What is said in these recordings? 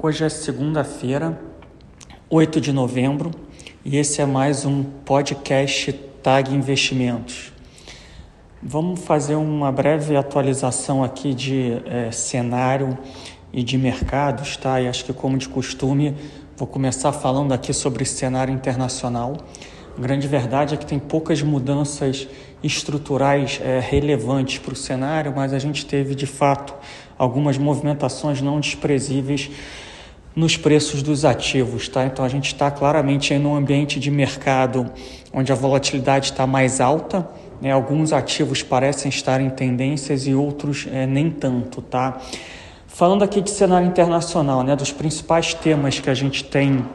Hoje é segunda-feira, 8 de novembro, e esse é mais um podcast Tag Investimentos. Vamos fazer uma breve atualização aqui de é, cenário e de mercados, tá? E acho que, como de costume, vou começar falando aqui sobre cenário internacional. A grande verdade é que tem poucas mudanças estruturais é, relevantes para o cenário, mas a gente teve de fato algumas movimentações não desprezíveis nos preços dos ativos, tá? Então a gente está claramente em um ambiente de mercado onde a volatilidade está mais alta, né? Alguns ativos parecem estar em tendências e outros é, nem tanto, tá? Falando aqui de cenário internacional, né? Dos principais temas que a gente tem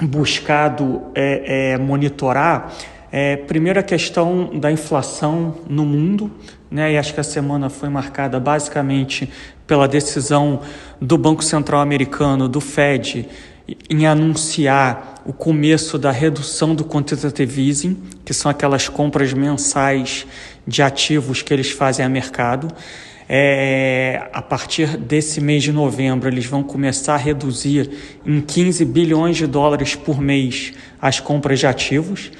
buscado é, é monitorar, é, primeiro a questão da inflação no mundo, né? E acho que a semana foi marcada basicamente pela decisão do Banco Central Americano, do Fed, em anunciar o começo da redução do quantitative easing, que são aquelas compras mensais de ativos que eles fazem a mercado. É, a partir desse mês de novembro, eles vão começar a reduzir em 15 bilhões de dólares por mês as compras de ativos.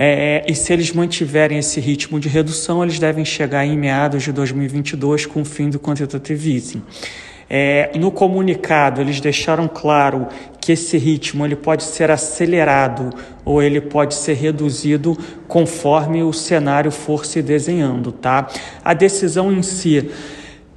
É, e se eles mantiverem esse ritmo de redução, eles devem chegar em meados de 2022 com o fim do quantitative easing. É, no comunicado, eles deixaram claro que esse ritmo ele pode ser acelerado ou ele pode ser reduzido conforme o cenário for se desenhando, tá? A decisão em si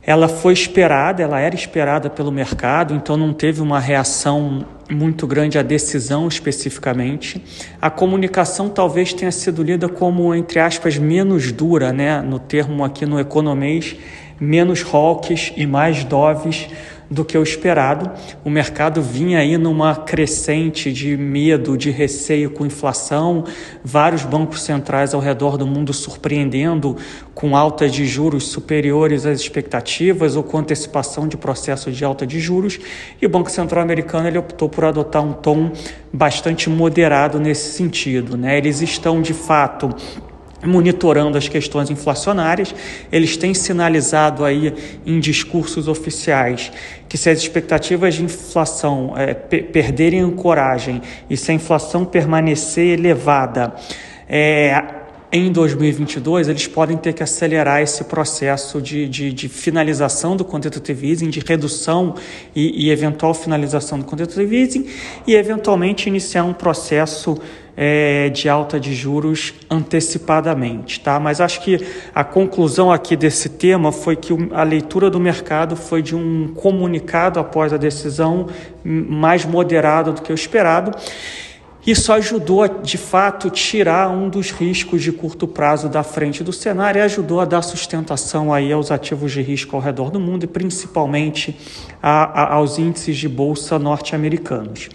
ela foi esperada, ela era esperada pelo mercado, então não teve uma reação muito grande à decisão especificamente. A comunicação talvez tenha sido lida como, entre aspas, menos dura, né? no termo aqui no economês, menos hawkish e mais doves do que o esperado. O mercado vinha aí numa crescente de medo, de receio com inflação, vários bancos centrais ao redor do mundo surpreendendo com alta de juros superiores às expectativas ou com antecipação de processo de alta de juros, e o Banco Central americano ele optou por adotar um tom bastante moderado nesse sentido, né? Eles estão de fato monitorando as questões inflacionárias. Eles têm sinalizado aí em discursos oficiais que se as expectativas de inflação é, perderem ancoragem e se a inflação permanecer elevada, é, em 2022, eles podem ter que acelerar esse processo de, de, de finalização do quantitative easing, de redução e, e, eventual finalização do quantitative easing e, eventualmente, iniciar um processo é, de alta de juros antecipadamente. Tá? Mas acho que a conclusão aqui desse tema foi que a leitura do mercado foi de um comunicado após a decisão mais moderado do que o esperado isso ajudou a, de fato, tirar um dos riscos de curto prazo da frente do cenário e ajudou a dar sustentação aí aos ativos de risco ao redor do mundo e principalmente a, a, aos índices de bolsa norte-americanos.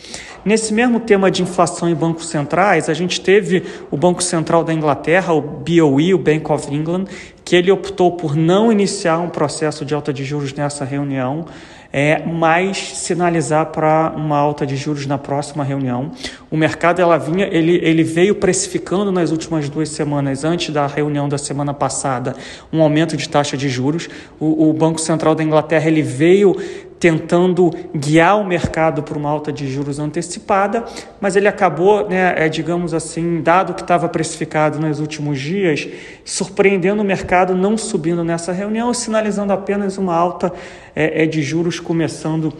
Nesse mesmo tema de inflação em bancos centrais, a gente teve o Banco Central da Inglaterra, o BOE, o Bank of England, que ele optou por não iniciar um processo de alta de juros nessa reunião é, mas sinalizar para uma alta de juros na próxima reunião. O mercado ela vinha, ele, ele veio precificando nas últimas duas semanas, antes da reunião da semana passada, um aumento de taxa de juros. O, o Banco Central da Inglaterra ele veio tentando guiar o mercado para uma alta de juros antecipada, mas ele acabou, né, é, digamos assim, dado que estava precificado nos últimos dias, surpreendendo o mercado, não subindo nessa reunião, sinalizando apenas uma alta é, é de juros começando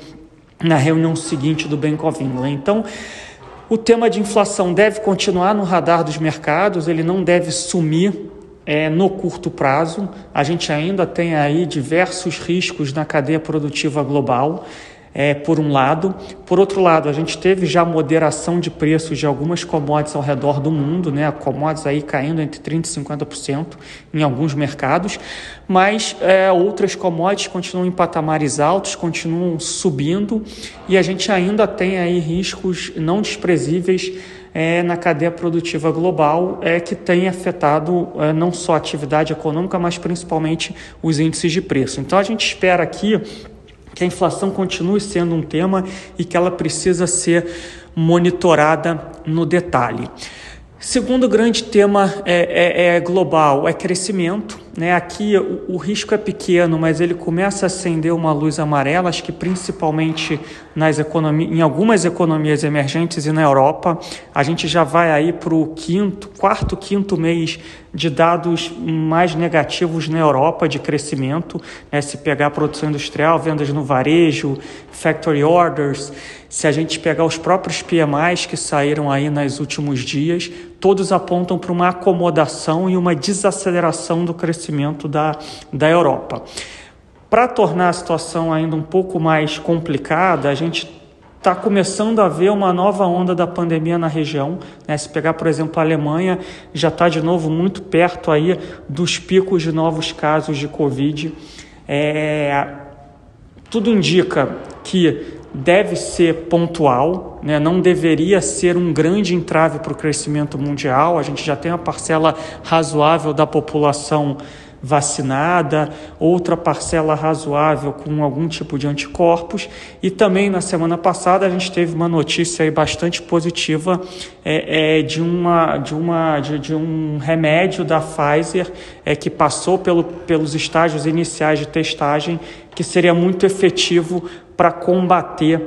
na reunião seguinte do Bank of England. Então, o tema de inflação deve continuar no radar dos mercados, ele não deve sumir é, no curto prazo. A gente ainda tem aí diversos riscos na cadeia produtiva global. É, por um lado. Por outro lado, a gente teve já moderação de preços de algumas commodities ao redor do mundo, né? commodities aí caindo entre 30% e 50% em alguns mercados, mas é, outras commodities continuam em patamares altos, continuam subindo e a gente ainda tem aí riscos não desprezíveis é, na cadeia produtiva global é, que tem afetado é, não só a atividade econômica, mas principalmente os índices de preço. Então a gente espera aqui que a inflação continue sendo um tema e que ela precisa ser monitorada no detalhe. Segundo grande tema é, é, é, global é crescimento. Né? Aqui o, o, risco é pequeno, mas ele começa a acender uma luz amarela, acho que principalmente nas economias, em algumas economias emergentes e na Europa. A gente já vai aí para o quinto, quarto, quinto mês de dados mais negativos na Europa de crescimento. Né? Se pegar produção industrial, vendas no varejo, factory orders, se a gente pegar os próprios PMIs que saíram aí nos últimos dias, todos apontam para uma acomodação e uma desaceleração do crescimento da, da Europa. Para tornar a situação ainda um pouco mais complicada, a gente está começando a ver uma nova onda da pandemia na região. Né? Se pegar, por exemplo, a Alemanha, já está de novo muito perto aí dos picos de novos casos de Covid. É... Tudo indica que deve ser pontual, né? não deveria ser um grande entrave para o crescimento mundial. A gente já tem uma parcela razoável da população vacinada, outra parcela razoável com algum tipo de anticorpos. E também na semana passada a gente teve uma notícia bastante positiva é, é, de, uma, de, uma, de, de, um remédio da Pfizer é, que passou pelo, pelos estágios iniciais de testagem que seria muito efetivo para combater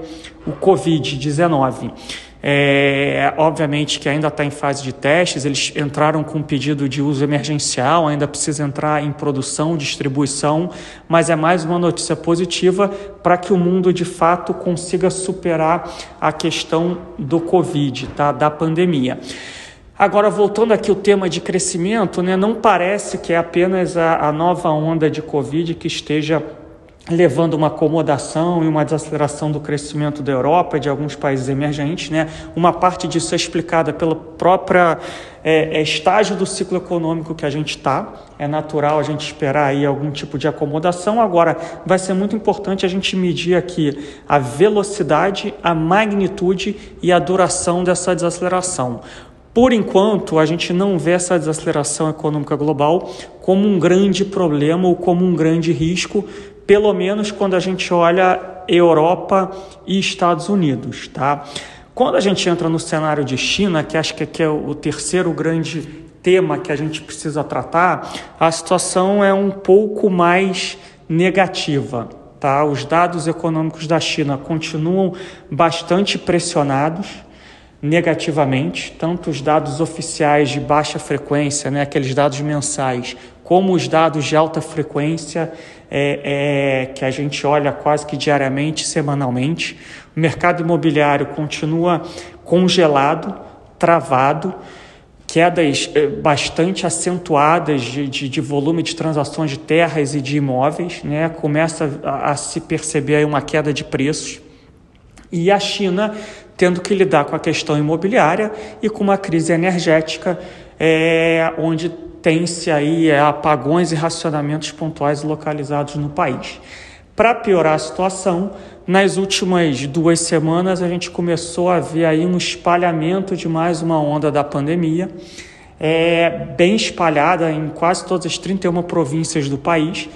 o Covid-19. É, obviamente que ainda está em fase de testes, eles entraram com um pedido de uso emergencial, ainda precisa entrar em produção, distribuição, mas é mais uma notícia positiva para que o mundo de fato consiga superar a questão do Covid, tá? da pandemia. Agora, voltando aqui ao tema de crescimento, né, não parece que é apenas a, a nova onda de Covid que esteja levando uma acomodação e uma desaceleração do crescimento da Europa e de alguns países emergentes. Né? Uma parte disso é explicada pelo próprio é, é, estágio do ciclo econômico que a gente está. É natural a gente esperar aí algum tipo de acomodação. Agora, vai ser muito importante a gente medir aqui a velocidade, a magnitude e a duração dessa desaceleração. Por enquanto, a gente não vê essa desaceleração econômica global como um grande problema ou como um grande risco, pelo menos quando a gente olha Europa e Estados Unidos, tá? Quando a gente entra no cenário de China, que acho que é o terceiro grande tema que a gente precisa tratar, a situação é um pouco mais negativa. Tá? Os dados econômicos da China continuam bastante pressionados negativamente, tanto os dados oficiais de baixa frequência, né, aqueles dados mensais, como os dados de alta frequência é, é, que a gente olha quase que diariamente, semanalmente. O mercado imobiliário continua congelado, travado, quedas é, bastante acentuadas de, de, de, volume de transações de terras e de imóveis, né? começa a, a se perceber uma queda de preços. E a China tendo que lidar com a questão imobiliária e com uma crise energética, é, onde tem-se aí é, apagões e racionamentos pontuais localizados no país. Para piorar a situação, nas últimas duas semanas a gente começou a ver aí um espalhamento de mais uma onda da pandemia, é, bem espalhada em quase todas as 31 províncias do país.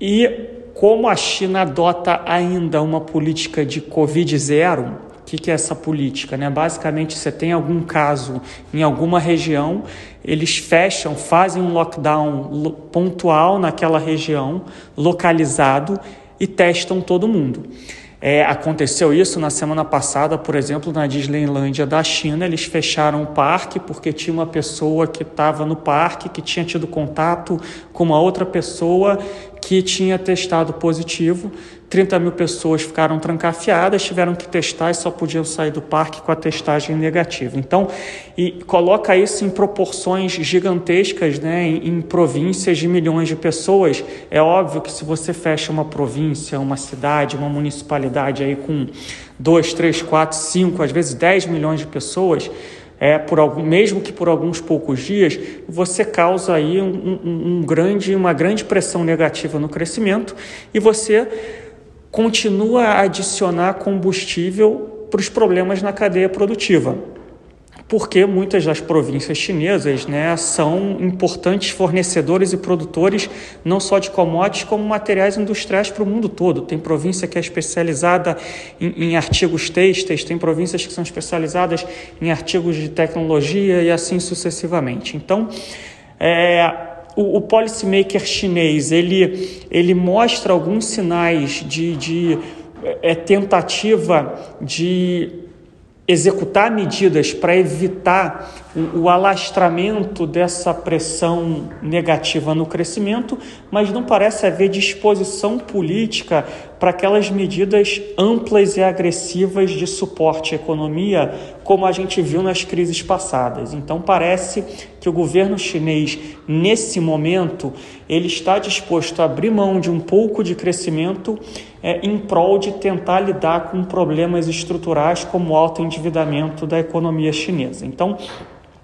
E como a China adota ainda uma política de Covid zero, que, que é essa política? Né? Basicamente, você tem algum caso em alguma região, eles fecham, fazem um lockdown pontual naquela região, localizado, e testam todo mundo. É, aconteceu isso na semana passada, por exemplo, na Disneylândia da China. Eles fecharam o parque porque tinha uma pessoa que estava no parque que tinha tido contato com uma outra pessoa que tinha testado positivo. 30 mil pessoas ficaram trancafiadas, tiveram que testar e só podiam sair do parque com a testagem negativa. Então, e coloca isso em proporções gigantescas, né, em, em, províncias de milhões de pessoas. É óbvio que se você fecha uma província, uma cidade, uma municipalidade aí com 2, 3, 4, 5, às vezes 10 milhões de pessoas, é, por algum, mesmo que por alguns poucos dias, você causa aí um, um, um grande, uma grande pressão negativa no crescimento e você continua a adicionar combustível para os problemas na cadeia produtiva. Porque muitas das províncias chinesas né, são importantes fornecedores e produtores não só de commodities, como materiais industriais para o mundo todo. Tem província que é especializada em, em artigos têxteis, tem províncias que são especializadas em artigos de tecnologia e assim sucessivamente. Então, é, o, o policymaker chinês ele, ele mostra alguns sinais de, de é, tentativa de executar medidas para evitar o, o, alastramento dessa pressão negativa no crescimento, mas não parece haver disposição política para aquelas medidas amplas e agressivas de suporte à economia, como a gente viu nas crises passadas. Então parece que o governo chinês, nesse momento, ele está disposto a abrir mão de um pouco de crescimento é, em prol de tentar lidar com problemas estruturais como o alto endividamento da economia chinesa. Então,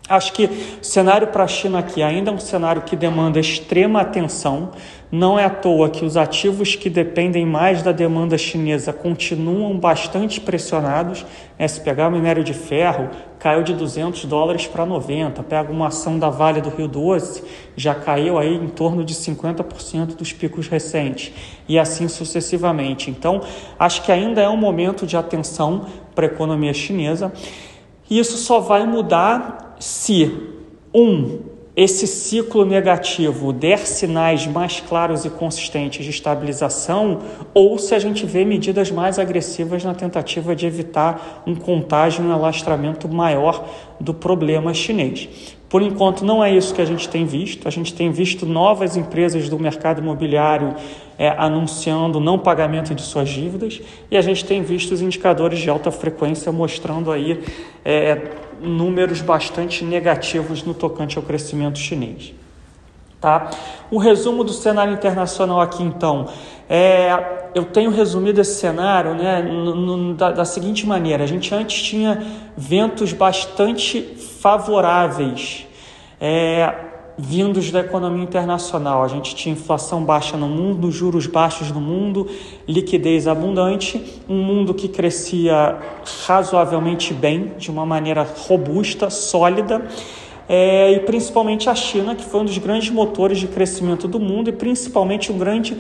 Acho que o cenário para a China aqui ainda é um cenário que demanda extrema atenção. Não é à toa que os ativos que dependem mais da demanda chinesa continuam bastante pressionados. Se pegar o minério de ferro, caiu de 200 dólares para 90. Pega uma ação da Vale do Rio Doce, já caiu aí em torno de 50% dos picos recentes. E assim sucessivamente. Então, acho que ainda é um momento de atenção para a economia chinesa. E isso só vai mudar se, um, esse ciclo negativo der sinais mais claros e consistentes de estabilização, ou se a gente vê medidas mais agressivas na tentativa de evitar um contágio e um alastramento maior do problema chinês. Por enquanto, não é isso que a gente tem visto. A gente tem visto novas empresas do mercado imobiliário é, anunciando não pagamento de suas dívidas e a gente tem visto os indicadores de alta frequência mostrando aí é, números bastante negativos no tocante ao crescimento chinês. Tá? O resumo do cenário internacional aqui, então, é, eu tenho resumido esse cenário né, no, no, da, da, seguinte maneira: a gente antes tinha ventos bastante favoráveis é, vindos da economia internacional. A gente tinha inflação baixa no mundo, juros baixos no mundo, liquidez abundante, um mundo que crescia razoavelmente bem, de uma maneira robusta, sólida. É, e principalmente a China, que foi um dos grandes motores de crescimento do mundo e principalmente um grande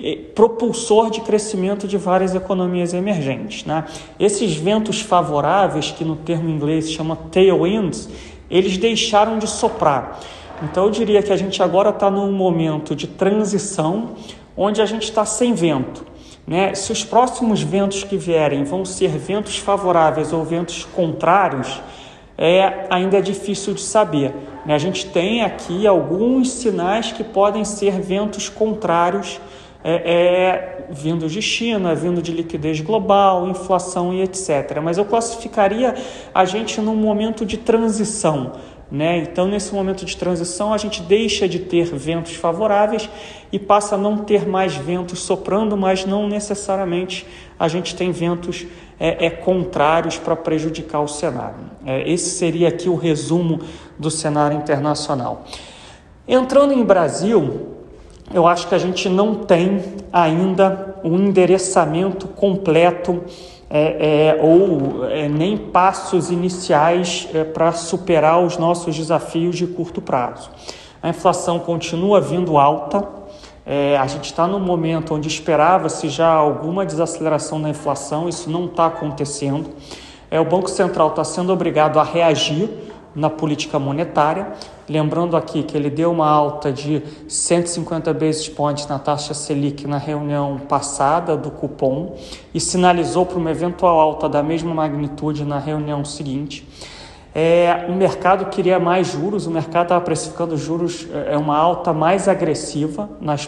é, propulsor de crescimento de várias economias emergentes. Né? Esses ventos favoráveis, que no termo inglês se chama tailwinds, eles deixaram de soprar. Então eu diria que a gente agora está num momento de transição onde a gente está sem vento. Né? Se os próximos ventos que vierem vão ser ventos favoráveis ou ventos contrários, é, ainda difícil de saber. Né? A gente tem aqui alguns sinais que podem ser ventos contrários, é, é, vindos de China, vindo de liquidez global, inflação e etc. Mas eu classificaria a gente num momento de transição. Né? Então, nesse momento de transição, a gente deixa de ter ventos favoráveis e passa a não ter mais ventos soprando, mas não necessariamente a gente tem ventos é, é contrários para prejudicar o cenário. É, esse seria aqui o resumo do cenário internacional. Entrando em Brasil, eu acho que a gente não tem ainda um endereçamento completo é, é, ou é, nem passos iniciais é, para superar os nossos desafios de curto prazo. A inflação continua vindo alta, é, a gente está num momento onde esperava-se já alguma desaceleração da inflação, isso não está acontecendo. É, o Banco Central está sendo obrigado a reagir na política monetária. Lembrando aqui que ele deu uma alta de 150 basis points na taxa Selic na reunião passada do cupom e sinalizou para uma eventual alta da mesma magnitude na reunião seguinte. É, o mercado queria mais juros, o mercado estava precificando juros, é, é uma alta mais agressiva nas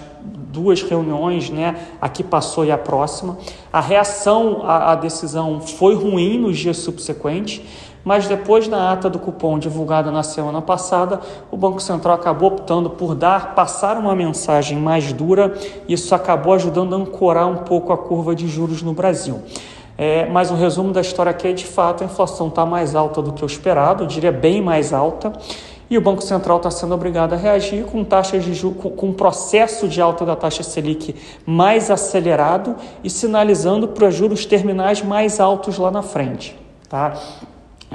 duas reuniões, né? Aqui passou e a próxima. A reação à, à decisão foi ruim nos dias subsequentes mas depois da ata do cupom divulgada na semana passada, o Banco Central acabou optando por dar, passar uma mensagem mais dura, isso acabou ajudando a ancorar um pouco a curva de juros no Brasil. É, mas o resumo da história aqui é de fato a inflação está mais alta do que o esperado, eu diria bem mais alta, e o Banco Central está sendo obrigado a reagir com taxas de com, com um processo de alta da taxa Selic mais acelerado e sinalizando para juros terminais mais altos lá na frente. Tá?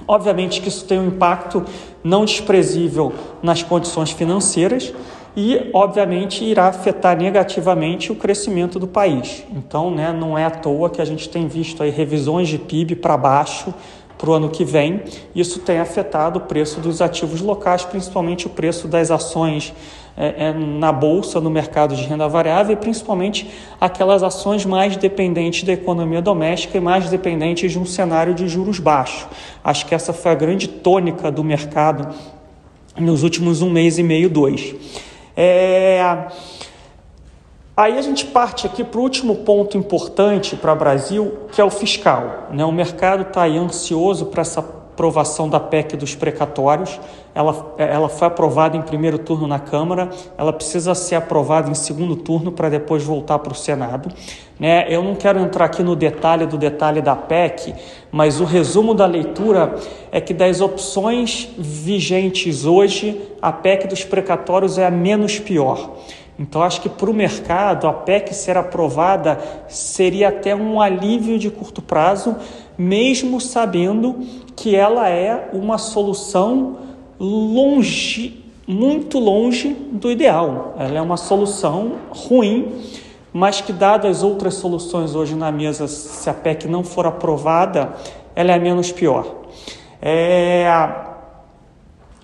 Obviamente que isso tem um impacto não desprezível nas condições financeiras e, obviamente, irá afetar negativamente o crescimento do país. Então, né, não é à toa que a gente tem visto aí revisões de PIB para baixo para o ano que vem. Isso tem afetado o preço dos ativos locais, principalmente o preço das ações é, é, na bolsa, no mercado de renda variável, e principalmente aquelas ações mais dependentes da economia doméstica e mais dependentes de um cenário de juros baixos. Acho que essa foi a grande tônica do mercado nos últimos um mês e meio, dois. É... Aí a gente parte aqui para o último ponto importante para o Brasil, que é o fiscal. Né? O mercado está ansioso para essa aprovação da PEC dos precatórios. Ela, ela foi aprovada em primeiro turno na Câmara, ela precisa ser aprovada em segundo turno para depois voltar para o Senado. Né? Eu não quero entrar aqui no detalhe do detalhe da PEC, mas o resumo da leitura é que das opções vigentes hoje, a PEC dos precatórios é a menos pior. Então, acho que para o mercado, a PEC ser aprovada seria até um alívio de curto prazo, mesmo sabendo que ela é uma solução longe, muito longe do ideal. Ela é uma solução ruim, mas que, dadas as outras soluções hoje na mesa, se a PEC não for aprovada, ela é menos pior. É...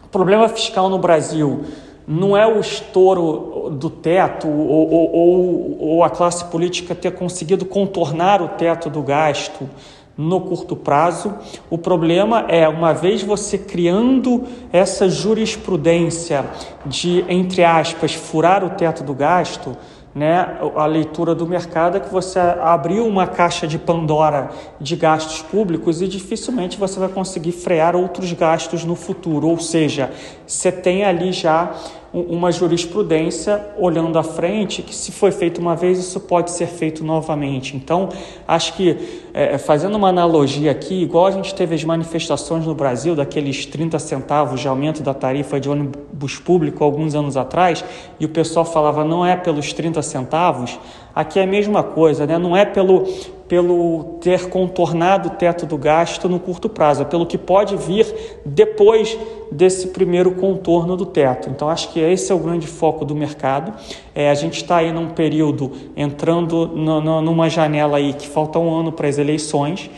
O problema fiscal no Brasil não é o estouro do teto ou, ou, ou, a classe política ter conseguido contornar o teto do gasto no curto prazo. O problema é, uma vez você criando essa jurisprudência de, entre aspas, furar o teto do gasto, né, a leitura do mercado é que você abriu uma caixa de Pandora de gastos públicos e dificilmente você vai conseguir frear outros gastos no futuro. Ou seja, você tem ali já uma jurisprudência olhando à frente que se foi feito uma vez isso pode ser feito novamente. Então acho que é, fazendo uma analogia aqui, igual a gente teve as manifestações no Brasil daqueles 30 centavos de aumento da tarifa de ônibus público alguns anos atrás e o pessoal falava não é pelos 30 centavos, aqui é a mesma coisa, né? não é pelo pelo ter contornado o teto do gasto no curto prazo, é pelo que pode vir depois desse primeiro contorno do teto. Então, acho que esse é o grande foco do mercado. É, a gente está aí num período entrando no, no, numa janela aí que falta um ano para as eleições.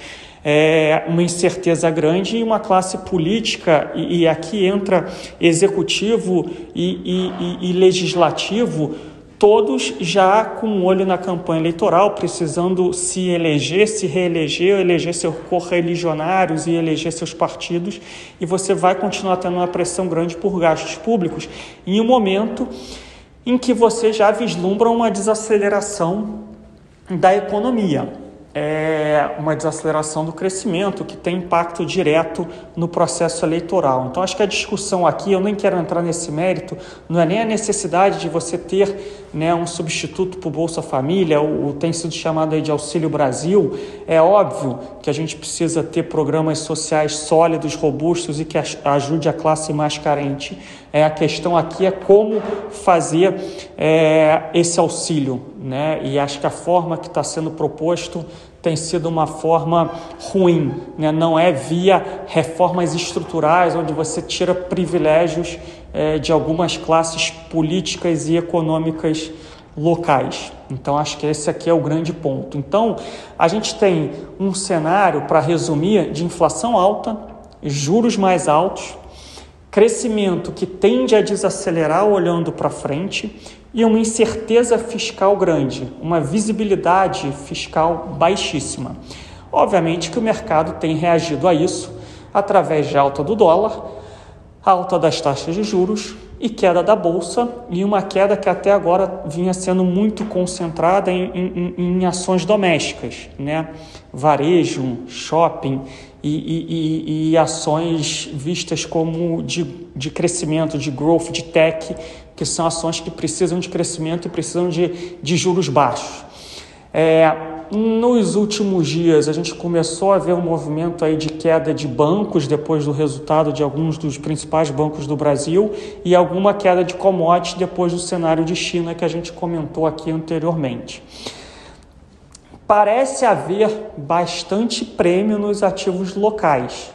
É uma incerteza grande e uma classe política, e, e aqui entra executivo e, e, e legislativo todos já com um olho na campanha eleitoral, precisando se eleger, se reeleger, eleger seus correligionários e eleger seus partidos, e você vai continuar tendo uma pressão grande por gastos públicos em um momento em que você já vislumbra uma desaceleração da economia é uma desaceleração do crescimento que tem impacto direto no processo eleitoral. Então, acho que a discussão aqui, eu nem quero entrar nesse mérito, não é nem a necessidade de você ter né, um substituto para o Bolsa Família, o, tem sido chamado aí de Auxílio Brasil. É óbvio que a gente precisa ter programas sociais sólidos, robustos e que ajude a classe mais carente. É, a questão aqui é como fazer é, esse auxílio, né? E acho que a forma que está sendo proposto tem sido uma forma ruim, né? não é via reformas estruturais, onde você tira privilégios é, de algumas classes políticas e econômicas locais. Então, acho que esse aqui é o grande ponto. Então, a gente tem um cenário, para resumir, de inflação alta, juros mais altos, crescimento que tende a desacelerar olhando para frente e uma incerteza fiscal grande, uma visibilidade fiscal baixíssima. Obviamente que o mercado tem reagido a isso através de alta do dólar, alta das taxas de juros e queda da bolsa, e uma queda que até agora vinha sendo muito concentrada em, em, em ações domésticas, né? varejo, shopping e, e, e, ações vistas como de, de crescimento, de growth, de tech, que são ações que precisam de crescimento e precisam de, de juros baixos. É, nos últimos dias, a gente começou a ver um movimento aí de queda de bancos depois do resultado de alguns dos principais bancos do Brasil e alguma queda de commodities depois do cenário de China que a gente comentou aqui anteriormente. Parece haver bastante prêmio nos ativos locais,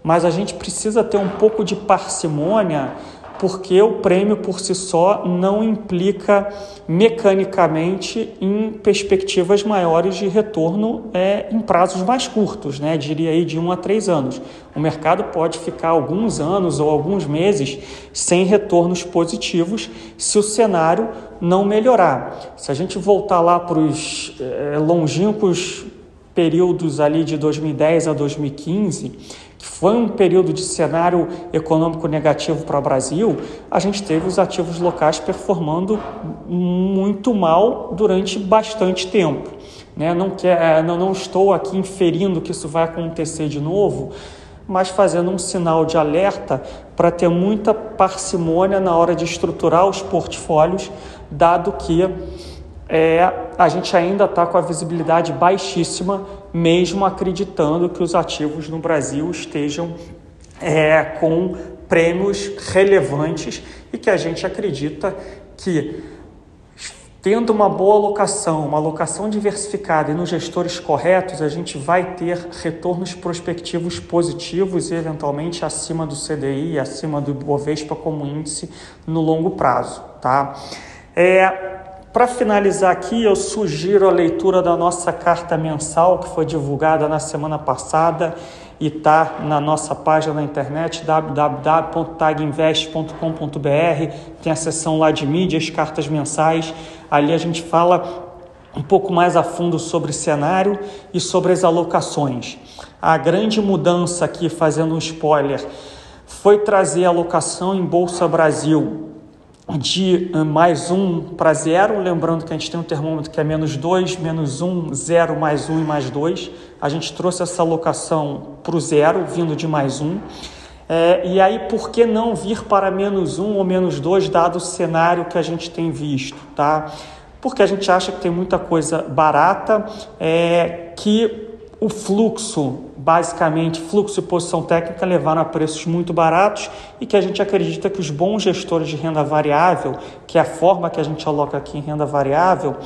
mas a gente precisa ter um pouco de parcimônia porque o prêmio por si só não implica mecanicamente em perspectivas maiores de retorno é, em prazos mais curtos, né? diria aí de um a três anos. O mercado pode ficar alguns anos ou alguns meses sem retornos positivos se o cenário não melhorar. Se a gente voltar lá para os é, longínquos períodos ali de 2010 a 2015, que foi um período de cenário econômico negativo para o Brasil, a gente teve os ativos locais performando muito mal durante bastante tempo. Né? Não, quer, é, não, não estou aqui inferindo que isso vai acontecer de novo, mas fazendo um sinal de alerta para ter muita parcimônia na hora de estruturar os portfólios, dado que é, a gente ainda está com a visibilidade baixíssima, mesmo acreditando que os ativos no Brasil estejam é, com prêmios relevantes e que a gente acredita que tendo uma boa alocação, uma alocação diversificada e nos gestores corretos, a gente vai ter retornos prospectivos positivos e eventualmente acima do CDI acima do Bovespa como índice no longo prazo, tá? É, para finalizar aqui, eu sugiro a leitura da nossa carta mensal que foi divulgada na semana passada e está na nossa página na internet www.taginvest.com.br. Tem a seção lá de mídias, cartas mensais. Ali a gente fala um pouco mais a fundo sobre cenário e sobre as alocações. A grande mudança aqui, fazendo um spoiler, foi trazer a alocação em Bolsa Brasil de eh, mais 1 para 0, lembrando que a gente tem um termômetro que é menos 2, menos 1, 0, mais 1 e mais 2. A gente trouxe essa alocação para o zero, vindo de mais 1. É, e aí, por que não vir para menos 1 ou menos 2, dado o cenário que a gente tem visto? Tá? Porque a gente acha que tem muita coisa barata é, que o fluxo, basicamente, fluxo e posição técnica levaram a preços muito baratos e que a gente acredita que os bons gestores de renda variável, que é a forma que a gente aloca aqui em renda variável,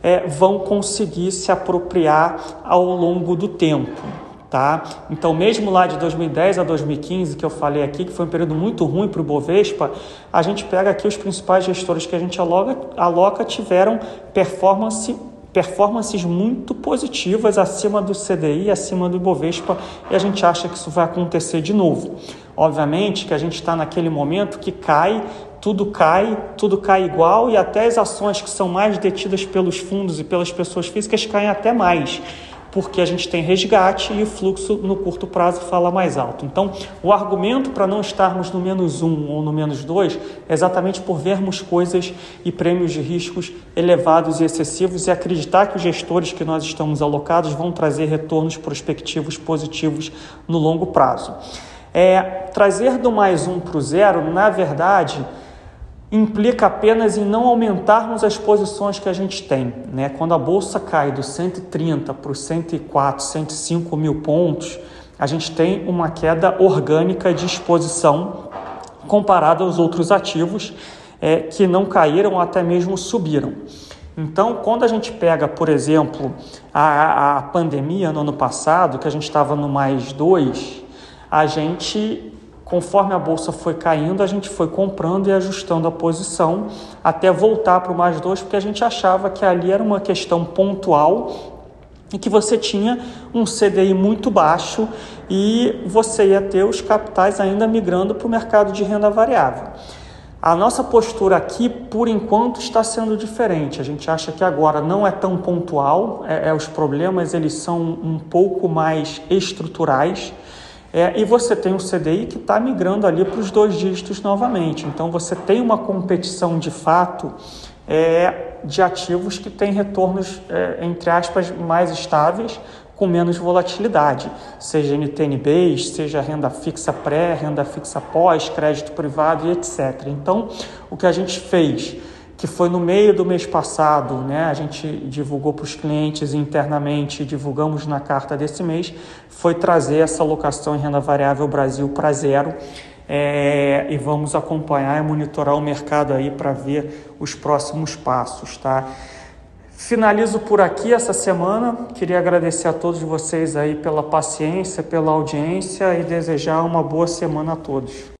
é, vão conseguir se apropriar ao longo do tempo. Tá? Então, mesmo lá de 2010 a 2015, que eu falei aqui, que foi um período muito ruim para o Bovespa, a gente pega aqui os principais gestores que a gente aloca, aloca tiveram performance performances muito positivas acima do CDI, acima do Ibovespa, e a gente acha que isso vai acontecer de novo. Obviamente que a gente está naquele momento que cai, tudo cai, tudo cai igual, e até as ações que são mais detidas pelos fundos e pelas pessoas físicas caem até mais porque a gente tem resgate e o fluxo no curto prazo fala mais alto. Então, o argumento para não estarmos no menos um ou no menos dois é exatamente por vermos coisas e prêmios de riscos elevados e excessivos e acreditar que os gestores que nós estamos alocados vão trazer retornos prospectivos positivos no longo prazo. É, trazer do mais um para o zero, na verdade, implica apenas em não aumentarmos as posições que a gente tem. Né? Quando a bolsa cai do 130 para os 104, 105 mil pontos, a gente tem uma queda orgânica de exposição comparada aos outros ativos é, que não caíram ou até mesmo subiram. Então, quando a gente pega, por exemplo, a, a pandemia no ano passado, que a gente estava no mais 2, a gente Conforme a bolsa foi caindo, a gente foi comprando e ajustando a posição até voltar para o mais dois, porque a gente achava que ali era uma questão pontual e que você tinha um CDI muito baixo e você ia ter os capitais ainda migrando para o mercado de renda variável. A nossa postura aqui, por enquanto, está sendo diferente. A gente acha que agora não é tão pontual, é, é os problemas eles são um pouco mais estruturais. É, e você tem o CDI que está migrando ali para os dois dígitos novamente. Então você tem uma competição de fato é, de ativos que têm retornos, é, entre aspas, mais estáveis, com menos volatilidade, seja NTNBs, seja renda fixa pré, renda fixa pós, crédito privado e etc. Então, o que a gente fez? Que foi no meio do mês passado, né? A gente divulgou para os clientes internamente, divulgamos na carta desse mês, foi trazer essa alocação em renda variável Brasil para zero. É, e vamos acompanhar e monitorar o mercado aí para ver os próximos passos, tá? Finalizo por aqui essa semana. Queria agradecer a todos vocês aí pela paciência, pela audiência e desejar uma boa semana a todos.